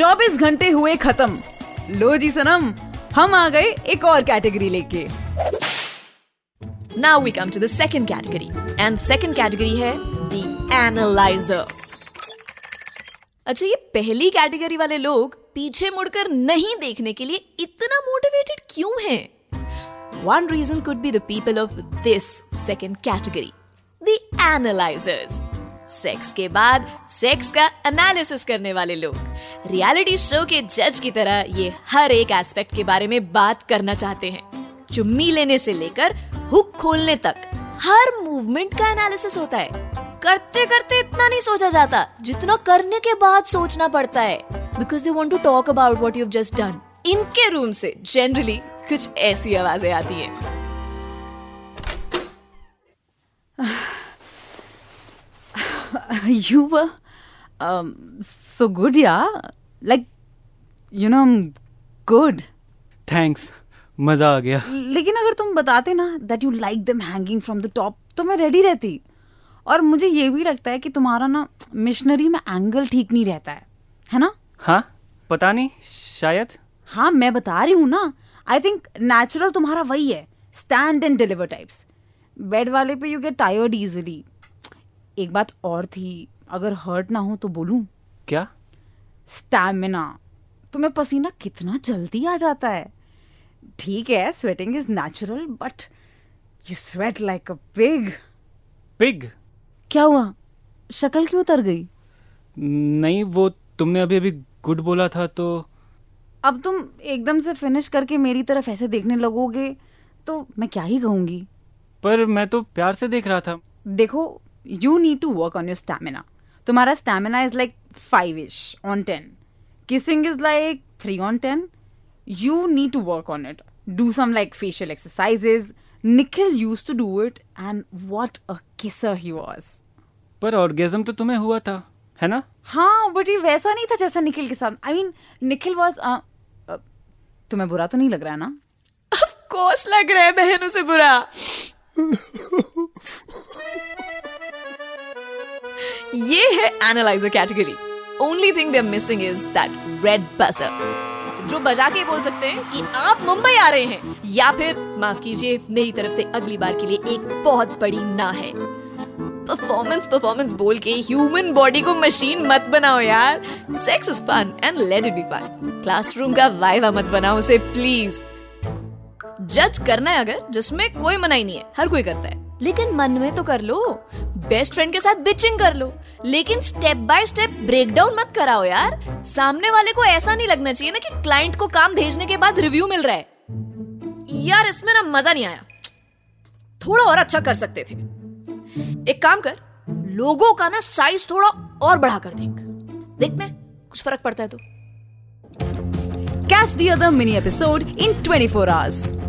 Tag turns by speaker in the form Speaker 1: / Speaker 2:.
Speaker 1: 24 घंटे हुए खत्म। लो जी सनम, हम आ गए एक और कैटेगरी लेके।
Speaker 2: Now we come to the second category and second category है द एनालाइजर अच्छा ये पहली कैटेगरी वाले लोग पीछे मुड़कर नहीं देखने के लिए इतना मोटिवेटेड क्यों है? One reason could be the people of this second category the analysers sex के बाद सेक्स का एनालिसिस करने वाले लोग। रियलिटी शो के जज की तरह ये हर एक एस्पेक्ट के बारे में बात करना चाहते हैं। चुम्मी लेने से लेकर हुक खोलने तक हर मूवमेंट का एनालिसिस होता है। करते करते इतना नहीं सोचा जाता जितना करने के बाद सोचना पड़ता है। Because they want to talk about what you just done इनके रूम से जनरली कुछ ऐसी आवाज़ें आती है।
Speaker 1: you were um, so good, yeah. Like, you know, good.
Speaker 3: Thanks मज़ा आ गया।
Speaker 1: लेकिन अगर तुम बताते ना that you like them hanging from the top तो मैं रेडी रहती। और मुझे ये भी लगता है कि तुम्हारा ना मिशनरी में एंगल ठीक नहीं रहता है। है ना?
Speaker 3: हाँ? पता नहीं शायद।
Speaker 1: हाँ मैं बता रही हूँ ना। आई थिंक नेचुरल तुम्हारा वही है। Stand and deliver types bed वाले पे यू गेट टायर्ड इजिली एक बात और थी अगर हर्ट ना हो तो बोलूँ।
Speaker 3: क्या?
Speaker 1: स्टैमिना तुम्हें पसीना कितना जल्दी आ जाता है। ठीक है sweating is natural but you sweat like a pig
Speaker 3: pig
Speaker 1: क्या हुआ? शक्ल क्यों उतर गई?
Speaker 3: नहीं वो तुमने अभी अभी गुड बोला था तो
Speaker 1: अब तुम एकदम से फिनिश करके मेरी तरफ़ ऐसे देखने लगोगे तो मैं क्या ही कहूँगी?
Speaker 3: पर मैं तो प्यार से देख रहा था।
Speaker 1: देखो you need to work on your stamina तुम्हारा stamina is like five ish on ten kissing is like three on ten you need to work on it. Do some like facial exercises. Nikhil used to do it, and what a kisser he was.
Speaker 3: पर orgasm तो तुम्हें हुआ था है ना?
Speaker 1: हाँ but ये वैसा नहीं था जैसा निखिल के साथ। आई मीन निखिल वॉज़ तुम्हें बुरा तो नहीं लग रहा है ना?
Speaker 2: ऑफ़ कोर्स लग रहा है बहन उसे बुरा। ये है analyser category only thing they missing is that red buzzer जो बजा के बोल सकते हैं कि आप मुंबई आ रहे हैं, या फिर माफ़ कीजिए, मेरी तरफ़ से अगली बार के लिए एक बहुत बड़ी ना है। परफॉर्मेंस परफॉर्मेंस बोल के ह्यूमन बॉडी को मशीन मत बनाओ यार। Sex is fun and let it be fun classroom का वाइवा मत बनाओ उसे प्लीज़ जज करना है अगर, जिसमें कोई मनाही नहीं है, हर कोई करता है। लेकिन मन में तो कर लो बेस्ट फ्रेंड के साथ बिचिंग कर लो। लेकिन step by step break down मत कराओ यार। सामने वाले को ऐसा नहीं लगना चाहिए ना कि क्लाइंट को काम भेजने के बाद रिव्यू मिल रहा है। यार, इसमें ना मज़ा नहीं आया। थोड़ा और अच्छा कर सकते थे। एक काम कर, लोगों का ना साइज़ थोड़ा और बढ़ा कर देख। देखते कुछ फ़र्क पड़ता है तो।
Speaker 1: Catch the other mini episode in 24 hours.